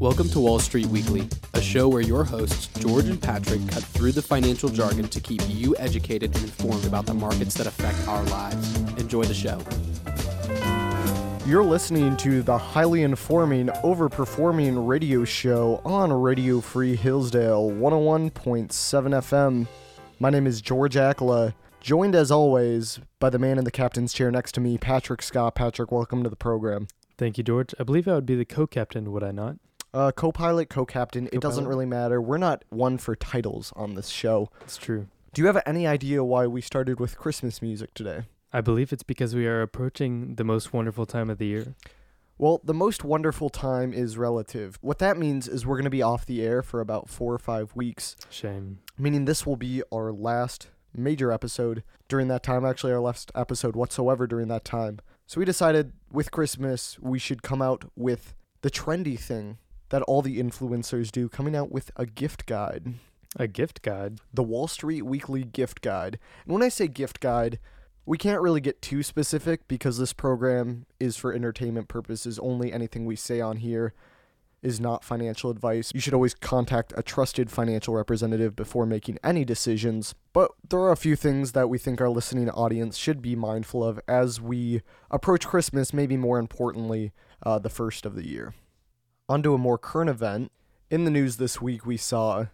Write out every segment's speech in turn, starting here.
Welcome to Wall Street Weekly, a show where your hosts, George and Patrick, cut through the financial jargon to keep you educated and informed about the markets that affect our lives. Enjoy the show. You're listening to the highly informing, overperforming radio show on Radio Free Hillsdale 101.7 FM. My name is George Akla, joined as always by the man in the captain's chair next to me, Patrick Scott. Patrick, welcome to the program. Thank you, George. I believe I would be the co-captain, would I not? Uh, co-pilot, co-captain, it doesn't really matter. We're not one for titles on this show. It's true. Do you have any idea why we started with Christmas music today? I believe it's because we are approaching the most wonderful time of the year. Well, the most wonderful time is relative. What that means is we're going to be off the air for about four or five weeks, Shame. meaning this will be our last major episode during that time, actually, our last episode whatsoever during that time. So we decided with Christmas, we should come out with the trendy thing that all the influencers do, coming out with a gift guide. A gift guide. the Wall Street Weekly Gift Guide. And when I say gift guide, we can't really get too specific because this program is for entertainment purposes only. Anything we say on here is not financial advice. You should always contact a trusted financial representative before making any decisions. But there are a few things that we think our listening audience should be mindful of as we approach Christmas, maybe more importantly, uh, the first of the year. On to a more current event. In the news this week, we saw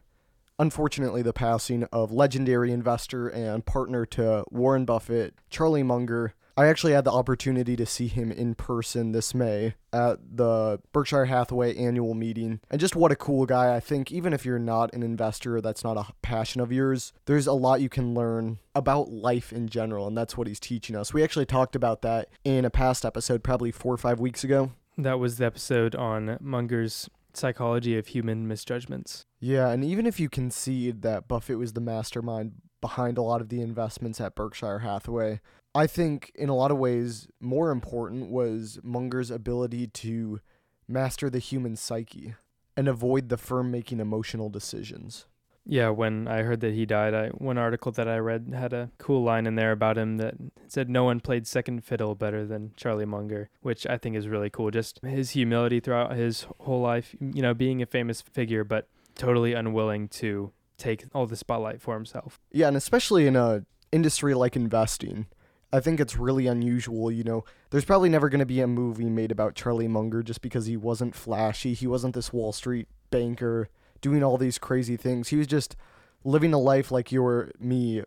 unfortunately the passing of legendary investor and partner to Warren Buffett, Charlie Munger. I actually had the opportunity to see him in person this May at the Berkshire Hathaway annual meeting. And just what a cool guy. I think even if you're not an investor, that's not a passion of yours, there's a lot you can learn about life in general. And that's what he's teaching us. We actually talked about that in a past episode, probably four or five weeks ago. That was the episode on Munger's psychology of human misjudgments. Yeah, and even if you concede that Buffett was the mastermind behind a lot of the investments at Berkshire Hathaway, I think in a lot of ways more important was Munger's ability to master the human psyche and avoid the firm making emotional decisions. Yeah, when I heard that he died, I one article that I read had a cool line in there about him that said no one played second fiddle better than Charlie Munger, which I think is really cool. Just his humility throughout his whole life, you know, being a famous figure but totally unwilling to take all the spotlight for himself. Yeah, and especially in a industry like investing, I think it's really unusual, you know. There's probably never going to be a movie made about Charlie Munger just because he wasn't flashy. He wasn't this Wall Street banker doing all these crazy things. He was just living a life like you or me.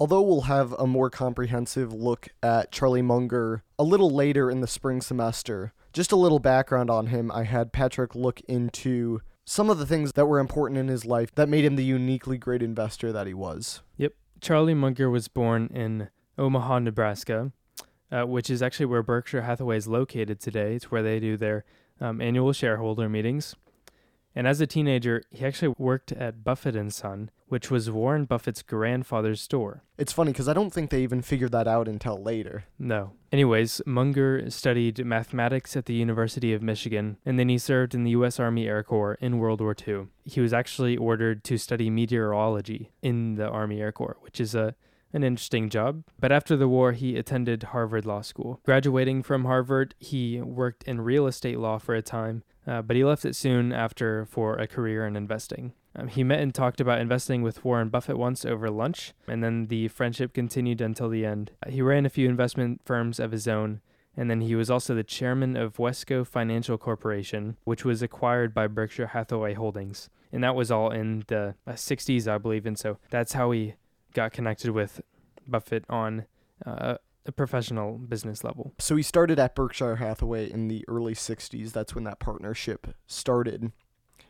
Although we'll have a more comprehensive look at Charlie Munger a little later in the spring semester, just a little background on him, I had Patrick look into some of the things that were important in his life that made him the uniquely great investor that he was. Yep. Charlie Munger was born in Omaha, Nebraska, uh, which is actually where Berkshire Hathaway is located today. It's where they do their um, annual shareholder meetings. And as a teenager, he actually worked at Buffett and Son, which was Warren Buffett's grandfather's store. It's funny because I don't think they even figured that out until later. No. Anyways, Munger studied mathematics at the University of Michigan, and then he served in the U.S. Army Air Corps in World War II. He was actually ordered to study meteorology in the Army Air Corps, which is a an interesting job. But after the war, he attended Harvard Law School. Graduating from Harvard, he worked in real estate law for a time, uh, but he left it soon after for a career in investing. Um, he met and talked about investing with Warren Buffett once over lunch, and then the friendship continued until the end. Uh, He ran a few investment firms of his own, and then he was also the chairman of Wesco Financial Corporation, which was acquired by Berkshire Hathaway Holdings. And that was all in the uh, 60s, I believe. And so that's how he got connected with Buffett on uh, a professional business level. So he started at Berkshire Hathaway in the early 60s. That's when that partnership started.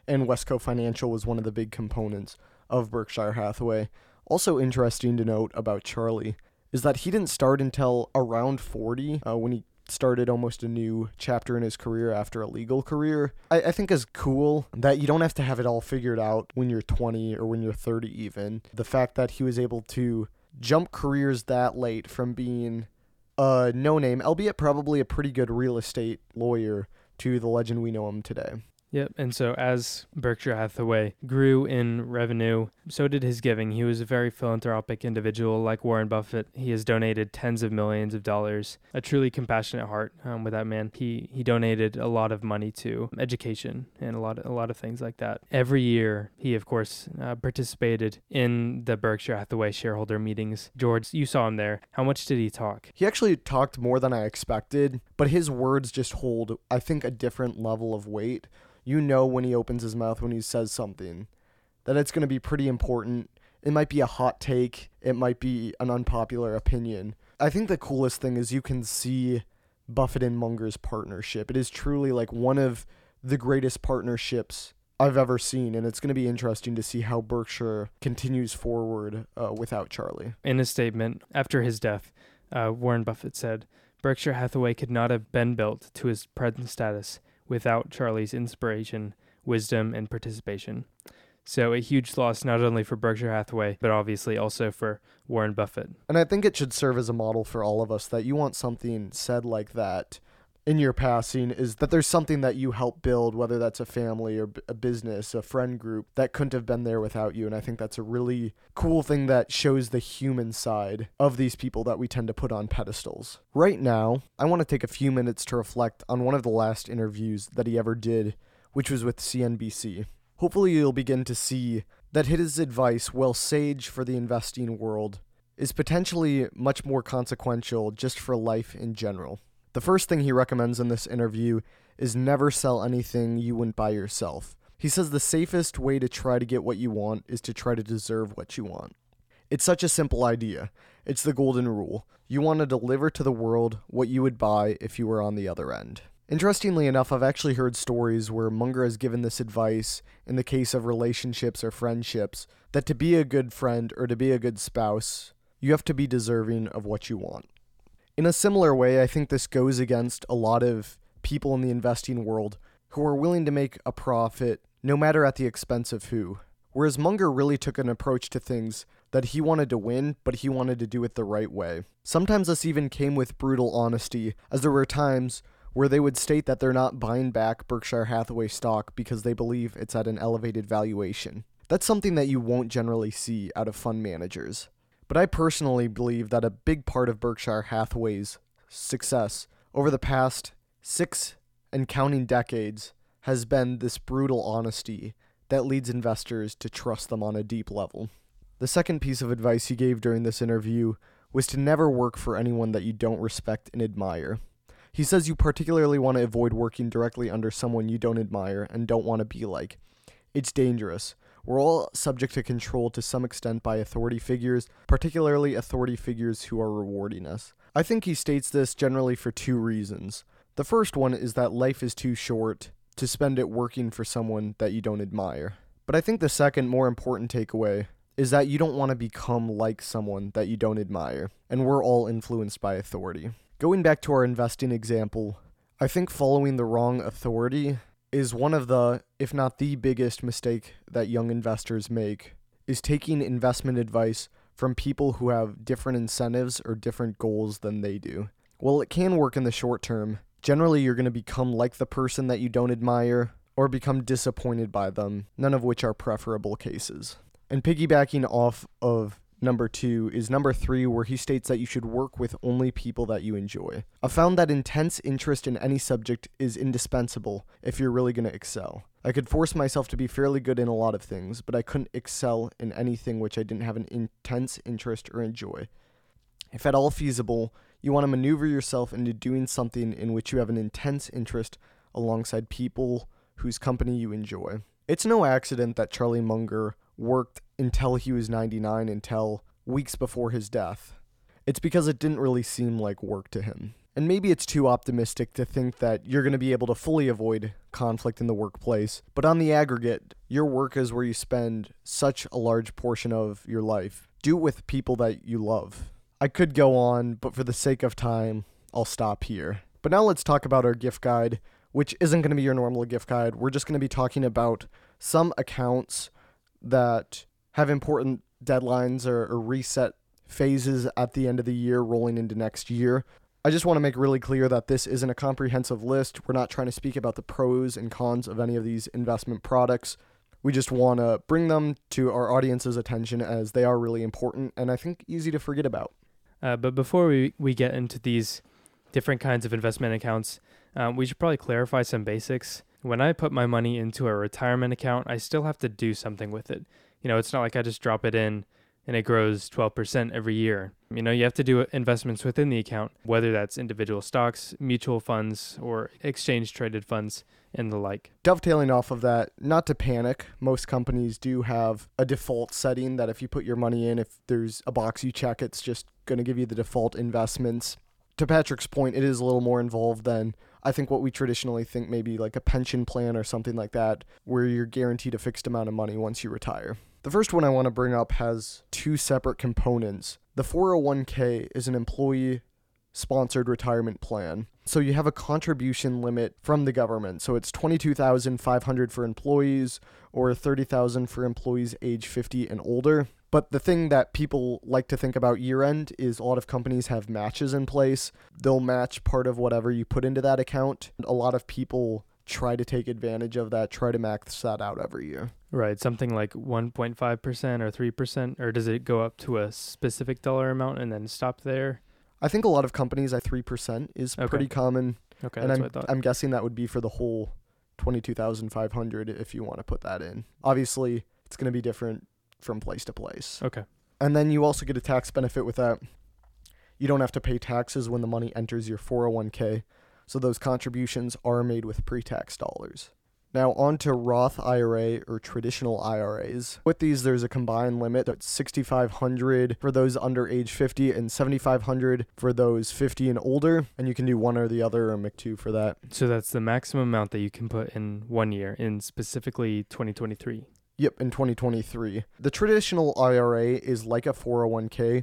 And Wesco Financial was one of the big components of Berkshire Hathaway. Also interesting to note about Charlie is that he didn't start until around 40 uh, when he started almost a new chapter in his career after a legal career. I, I think is cool that you don't have to have it all figured out when you're 20 or when you're 30 even. The fact that he was able to jump careers that late from being a no name, albeit probably a pretty good real estate lawyer, to the legend we know him today. Yep. And so as Berkshire Hathaway grew in revenue, so did his giving. He was a very philanthropic individual like Warren Buffett. He has donated tens of millions of dollars. A truly compassionate heart um, with that man. He he donated a lot of money to education and a lot of, a lot of things like that. Every year, he of course uh, participated in the Berkshire Hathaway shareholder meetings. George, you saw him there. How much did he talk? He actually talked more than I expected, but his words just hold, I think, a different level of weight you know when he opens his mouth when he says something that it's going to be pretty important. It might be a hot take, it might be an unpopular opinion. I think the coolest thing is you can see Buffett and Munger's partnership. It is truly like one of the greatest partnerships I've ever seen, and it's going to be interesting to see how Berkshire continues forward uh, without Charlie. In a statement after his death, uh, Warren Buffett said, Berkshire Hathaway could not have been built to his present status without Charlie's inspiration, wisdom, and participation. So a huge loss not only for Berkshire Hathaway, but obviously also for Warren Buffett. And I think it should serve as a model for all of us that you want something said like that in your passing is that there's something that you help build, whether that's a family or a business, a friend group, that couldn't have been there without you. And I think that's a really cool thing that shows the human side of these people that we tend to put on pedestals. Right now, I want to take a few minutes to reflect on one of the last interviews that he ever did, which was with CNBC. Hopefully, you'll begin to see that his advice, while sage for the investing world, is potentially much more consequential just for life in general. The first thing he recommends in this interview is never sell anything you wouldn't buy yourself. He says the safest way to try to get what you want is to try to deserve what you want. It's such a simple idea. It's the golden rule. You want to deliver to the world what you would buy if you were on the other end. Interestingly enough, I've actually heard stories where Munger has given this advice in the case of relationships or friendships that to be a good friend or to be a good spouse, you have to be deserving of what you want. In a similar way, I think this goes against a lot of people in the investing world who are willing to make a profit no matter at the expense of who. Whereas Munger really took an approach to things that he wanted to win, but he wanted to do it the right way. Sometimes this even came with brutal honesty, as there were times where they would state that they're not buying back Berkshire Hathaway stock because they believe it's at an elevated valuation. That's something that you won't generally see out of fund managers. But I personally believe that a big part of Berkshire Hathaway's success over the past six and counting decades has been this brutal honesty that leads investors to trust them on a deep level. The second piece of advice he gave during this interview was to never work for anyone that you don't respect and admire. He says you particularly want to avoid working directly under someone you don't admire and don't want to be like. It's dangerous. We're all subject to control to some extent by authority figures, particularly authority figures who are rewarding us. I think he states this generally for two reasons. The first one is that life is too short to spend it working for someone that you don't admire. But I think the second, more important takeaway is that you don't want to become like someone that you don't admire, and we're all influenced by authority. Going back to our investing example, I think following the wrong authority is one of the, if not the biggest mistake that young investors make, is taking investment advice from people who have different incentives or different goals than they do. Well, it can work in the short term. Generally, you're going to become like the person that you don't admire or become disappointed by them, none of which are preferable cases. And piggybacking off of number two is number three, where he states that you should work with only people that you enjoy. I found that intense interest in any subject is indispensable if you're really going to excel. I could force myself to be fairly good in a lot of things, but I couldn't excel in anything which I didn't have an intense interest or enjoy. If at all feasible, you want to maneuver yourself into doing something in which you have an intense interest alongside people whose company you enjoy. It's no accident that Charlie Munger worked until he was 99 until weeks before his death. It's because it didn't really seem like work to him. And maybe it's too optimistic to think that you're going to be able to fully avoid conflict in the workplace, but on the aggregate, your work is where you spend such a large portion of your life. Do it with people that you love. I could go on, but for the sake of time, I'll stop here. But now let's talk about our gift guide, which isn't going to be your normal gift guide. We're just going to be talking about some accounts that have important deadlines or, or reset phases at the end of the year rolling into next year. I just want to make really clear that this isn't a comprehensive list. We're not trying to speak about the pros and cons of any of these investment products. We just want to bring them to our audience's attention as they are really important and I think easy to forget about. Uh, but before we, we get into these different kinds of investment accounts, um, we should probably clarify some basics. When I put my money into a retirement account, I still have to do something with it. You know, it's not like I just drop it in and it grows 12% every year. You know, you have to do uh, investments within the account, whether that's individual stocks, mutual funds, or exchange traded funds and the like. Dovetailing off of that, not to panic, most companies do have a default setting that if you put your money in, if there's a box you check, it's just going to give you the default investments. To Patrick's point, it is a little more involved than I think what we traditionally think maybe like a pension plan or something like that, where you're guaranteed a fixed amount of money once you retire. The first one I want to bring up has two separate components. The 401k is an employee sponsored retirement plan. So you have a contribution limit from the government. So it's 22,500 for employees or 30,000 for employees age 50 and older. But the thing that people like to think about year end is a lot of companies have matches in place. They'll match part of whatever you put into that account. A lot of people try to take advantage of that, try to max that out every year. Right, something like 1.5% or 3%, or does it go up to a specific dollar amount and then stop there? I think a lot of companies at 3% is Okay. pretty common. Okay, and that's I'm, what I thought. I'm guessing that would be for the whole 22,500 if you want to put that in. Obviously, it's going to be different from place to place. okay, And then you also get a tax benefit with that. You don't have to pay taxes when the money enters your 401k. So those contributions are made with pre tax dollars. Now, on to Roth IRA or traditional IRAs. With these, there's a combined limit that's 6500 for those under age 50 and 7500 for those 50 and older. And you can do one or the other or make two for that. so that's the maximum amount that you can put in one year, in specifically 2023. Yep, in 2023. The traditional IRA is like a 401k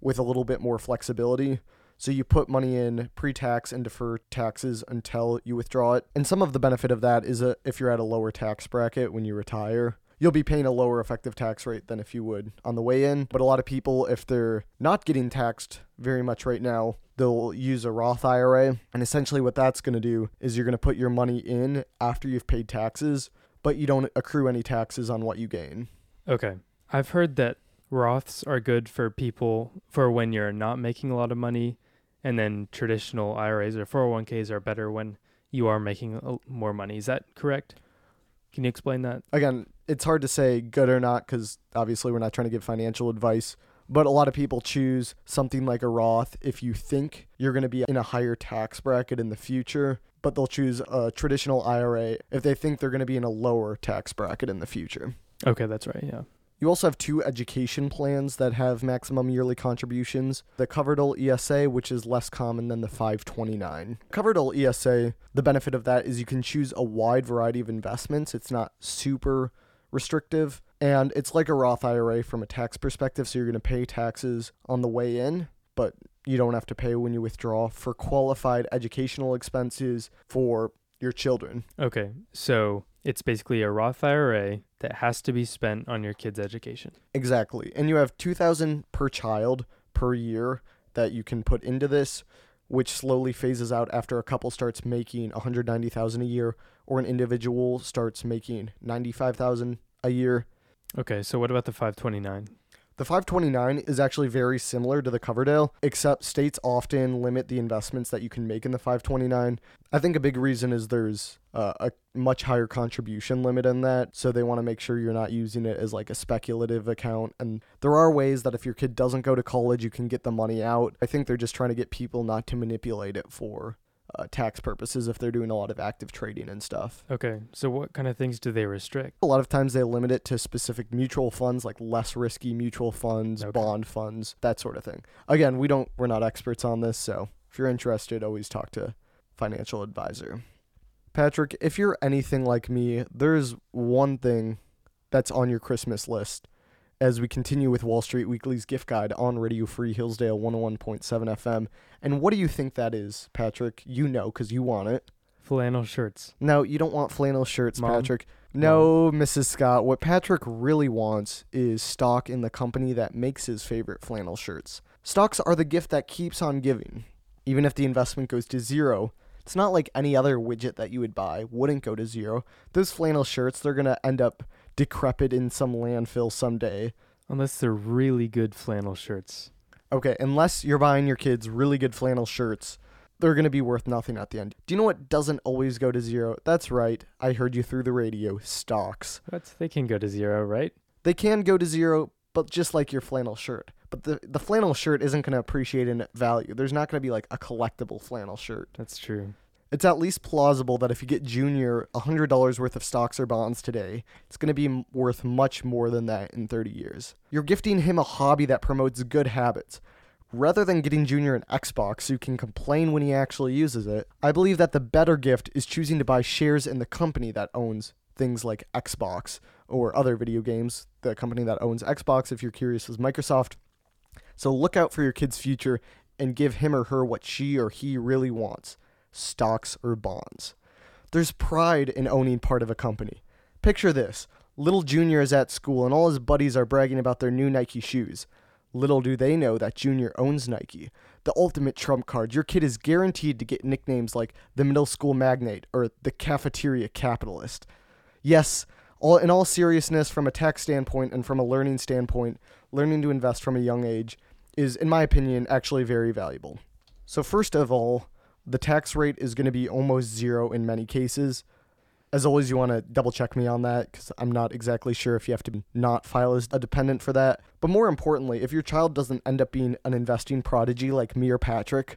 with a little bit more flexibility. So you put money in pre-tax and defer taxes until you withdraw it. And some of the benefit of that is that if you're at a lower tax bracket when you retire, you'll be paying a lower effective tax rate than if you would on the way in. But a lot of people if they're not getting taxed very much right now, they'll use a Roth IRA. And essentially what that's going to do is you're going to put your money in after you've paid taxes but you don't accrue any taxes on what you gain. Okay. I've heard that Roths are good for people for when you're not making a lot of money, and then traditional IRAs or 401ks are better when you are making more money. Is that correct? Can you explain that? Again, it's hard to say good or not because obviously we're not trying to give financial advice. But a lot of people choose something like a Roth if you think you're going to be in a higher tax bracket in the future, but they'll choose a traditional IRA if they think they're going to be in a lower tax bracket in the future. Okay, that's right. Yeah. You also have two education plans that have maximum yearly contributions. The Coverdell ESA, which is less common than the 529. Coverdell ESA, the benefit of that is you can choose a wide variety of investments. It's not super restrictive, and it's like a Roth IRA from a tax perspective, so you're going to pay taxes on the way in, but you don't have to pay when you withdraw for qualified educational expenses for your children. Okay. So it's basically a Roth IRA that has to be spent on your kid's education. Exactly. And you have 2000 per child per year that you can put into this which slowly phases out after a couple starts making 190,000 a year or an individual starts making 95,000 a year. Okay. So what about the 529? The 529 is actually very similar to the Coverdell, except states often limit the investments that you can make in the 529. I think a big reason is there's uh, a much higher contribution limit in that, so they want to make sure you're not using it as like a speculative account. And there are ways that if your kid doesn't go to college, you can get the money out. I think they're just trying to get people not to manipulate it for uh, tax purposes if they're doing a lot of active trading and stuff. Okay. So what kind of things do they restrict? A lot of times they limit it to specific mutual funds, like less risky mutual funds, Okay. bond funds, that sort of thing. Again, we don't, we're not experts on this, so if you're interested, always talk to financial advisor. Patrick, if you're anything like me, there's one thing that's on your Christmas list as we continue with Wall Street Weekly's gift guide on Radio Free Hillsdale 101.7 FM. And what do you think that is, Patrick? You know, because you want it. Flannel shirts. No, you don't want flannel shirts, Mom? Patrick. No, Mrs. Scott. What Patrick really wants is stock in the company that makes his favorite flannel shirts. Stocks are the gift that keeps on giving. even if the investment goes to zero, it's not like any other widget that you would buy wouldn't go to zero. Those flannel shirts, they're going to end up decrepit in some landfill someday. Unless they're really good flannel shirts. Okay, unless you're buying your kids really good flannel shirts, they're going to be worth nothing at the end. Do you know what doesn't always go to zero? That's right. I heard you through the radio. Stocks. But they can go to zero, right? They can go to zero, but just like your flannel shirt. But the, the flannel shirt isn't going to appreciate in value. There's not going to be like a collectible flannel shirt. That's true. It's at least plausible that if you get Junior $100 worth of stocks or bonds today, it's going to be worth much more than that in 30 years. You're gifting him a hobby that promotes good habits. Rather than getting Junior an Xbox so you can complain when he actually uses it, I believe that the better gift is choosing to buy shares in the company that owns things like Xbox or other video games. The company that owns Xbox, if you're curious, is Microsoft. So look out for your kid's future and give him or her what she or he really wants stocks or bonds. There's pride in owning part of a company. Picture this Little Junior is at school and all his buddies are bragging about their new Nike shoes. Little do they know that Junior owns Nike. The ultimate trump card. Your kid is guaranteed to get nicknames like the middle school magnate or the cafeteria capitalist. Yes, all in all seriousness, from a tax standpoint and from a learning standpoint, learning to invest from a young age is, in my opinion, actually very valuable. So, first of all, the tax rate is going to be almost zero in many cases. As always, you want to double check me on that because I'm not exactly sure if you have to not file as a dependent for that. But more importantly, if your child doesn't end up being an investing prodigy like me or Patrick,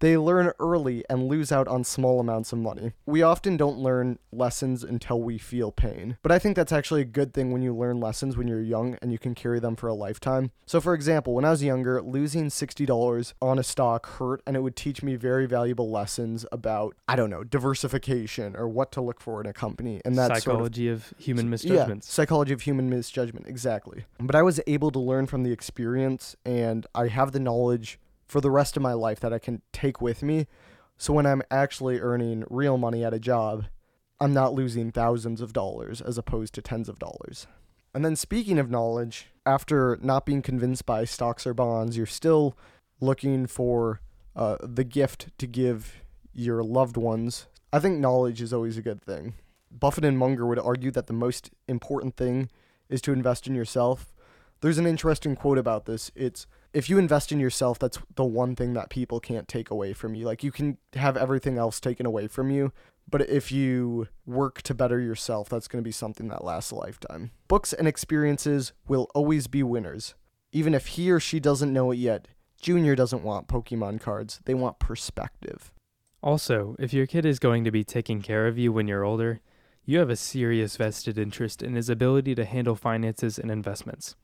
they learn early and lose out on small amounts of money. We often don't learn lessons until we feel pain. But I think that's actually a good thing when you learn lessons when you're young and you can carry them for a lifetime. So, for example, when I was younger, losing $60 on a stock hurt and it would teach me very valuable lessons about, I don't know, diversification or what to look for in a company. And that psychology sort of, of, human yeah, psychology of human misjudgment, exactly. But I was able to learn from the experience and I have the knowledge for the rest of my life that I can take with me. So when I'm actually earning real money at a job, I'm not losing thousands of dollars as opposed to tens of dollars. And then speaking of knowledge, after not being convinced by stocks or bonds, you're still looking for uh, the gift to give your loved ones. I think knowledge is always a good thing. Buffett and Munger would argue that the most important thing is to invest in yourself. There's an interesting quote about this. It's if you invest in yourself, that's the one thing that people can't take away from you. Like you can have everything else taken away from you, but if you work to better yourself, that's going to be something that lasts a lifetime. Books and experiences will always be winners. Even if he or she doesn't know it yet, Junior doesn't want Pokemon cards, they want perspective. Also, if your kid is going to be taking care of you when you're older, you have a serious vested interest in his ability to handle finances and investments.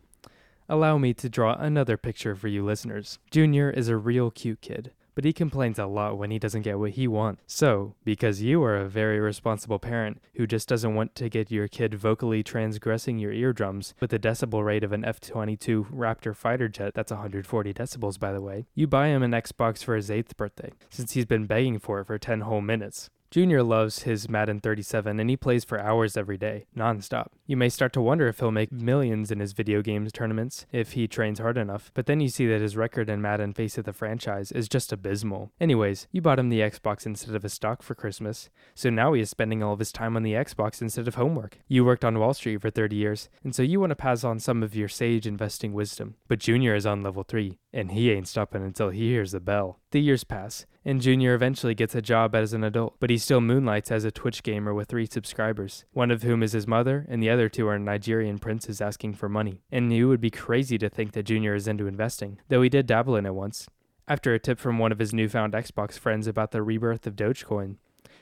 Allow me to draw another picture for you listeners. Junior is a real cute kid, but he complains a lot when he doesn't get what he wants. So, because you are a very responsible parent who just doesn't want to get your kid vocally transgressing your eardrums with a decibel rate of an F 22 Raptor fighter jet, that's 140 decibels by the way, you buy him an Xbox for his 8th birthday, since he's been begging for it for 10 whole minutes. Junior loves his Madden 37 and he plays for hours every day, nonstop. You may start to wonder if he'll make millions in his video games tournaments if he trains hard enough, but then you see that his record in Madden Face of the franchise is just abysmal. Anyways, you bought him the Xbox instead of a stock for Christmas, so now he is spending all of his time on the Xbox instead of homework. You worked on Wall Street for 30 years, and so you want to pass on some of your sage investing wisdom. But Junior is on level 3, and he ain't stopping until he hears the bell. The years pass, and Junior eventually gets a job as an adult, but he still moonlights as a Twitch gamer with three subscribers, one of whom is his mother, and the other two are Nigerian princes asking for money. And you would be crazy to think that Junior is into investing, though he did dabble in it once. After a tip from one of his newfound Xbox friends about the rebirth of Dogecoin,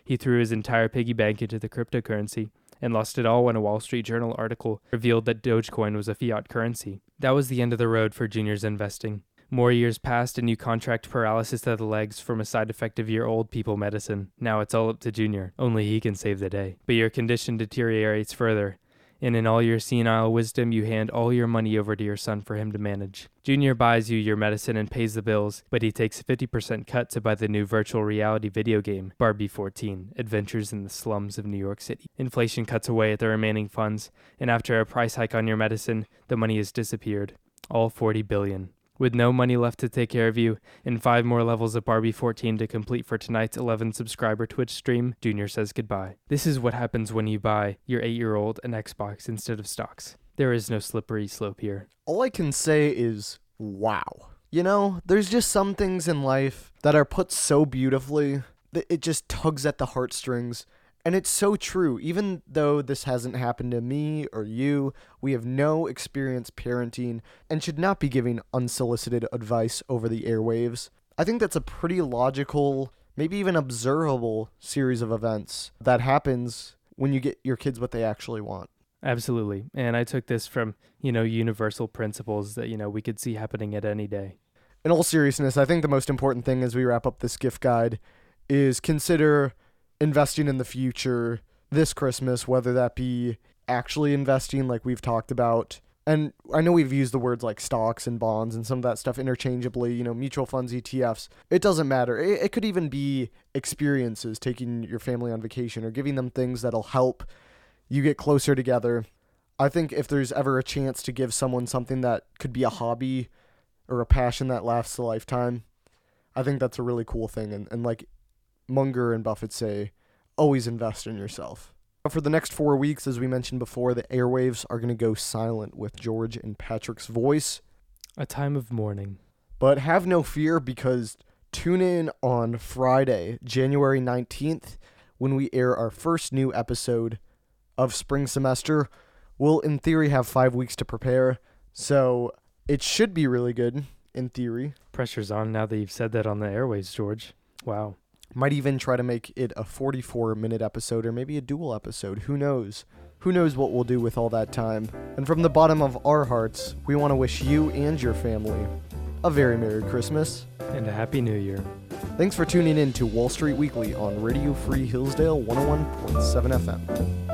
he threw his entire piggy bank into the cryptocurrency and lost it all when a Wall Street Journal article revealed that Dogecoin was a fiat currency. That was the end of the road for Junior's investing. More years passed, and you contract paralysis of the legs from a side effect of your old people medicine. Now it's all up to Junior. Only he can save the day. But your condition deteriorates further, and in all your senile wisdom, you hand all your money over to your son for him to manage. Junior buys you your medicine and pays the bills, but he takes a 50% cut to buy the new virtual reality video game, Barbie 14 Adventures in the Slums of New York City. Inflation cuts away at the remaining funds, and after a price hike on your medicine, the money has disappeared. All 40 billion. With no money left to take care of you, and five more levels of Barbie 14 to complete for tonight's 11 subscriber Twitch stream, Junior says goodbye. This is what happens when you buy your 8 year old an Xbox instead of stocks. There is no slippery slope here. All I can say is, wow. You know, there's just some things in life that are put so beautifully that it just tugs at the heartstrings. And it's so true. Even though this hasn't happened to me or you, we have no experience parenting and should not be giving unsolicited advice over the airwaves. I think that's a pretty logical, maybe even observable series of events that happens when you get your kids what they actually want. Absolutely. And I took this from, you know, universal principles that, you know, we could see happening at any day. In all seriousness, I think the most important thing as we wrap up this gift guide is consider investing in the future this Christmas, whether that be actually investing like we've talked about. And I know we've used the words like stocks and bonds and some of that stuff interchangeably, you know, mutual funds, ETFs. It doesn't matter. It, it could even be experiences, taking your family on vacation or giving them things that'll help you get closer together. I think if there's ever a chance to give someone something that could be a hobby or a passion that lasts a lifetime, I think that's a really cool thing. And, and like Munger and Buffett say, always invest in yourself. For the next four weeks, as we mentioned before, the airwaves are going to go silent with George and Patrick's voice. A time of mourning. But have no fear because tune in on Friday, January 19th, when we air our first new episode of spring semester. We'll, in theory, have five weeks to prepare. So it should be really good, in theory. Pressure's on now that you've said that on the airways, George. Wow. Might even try to make it a 44 minute episode or maybe a dual episode. Who knows? Who knows what we'll do with all that time? And from the bottom of our hearts, we want to wish you and your family a very Merry Christmas. And a Happy New Year. Thanks for tuning in to Wall Street Weekly on Radio Free Hillsdale 101.7 FM.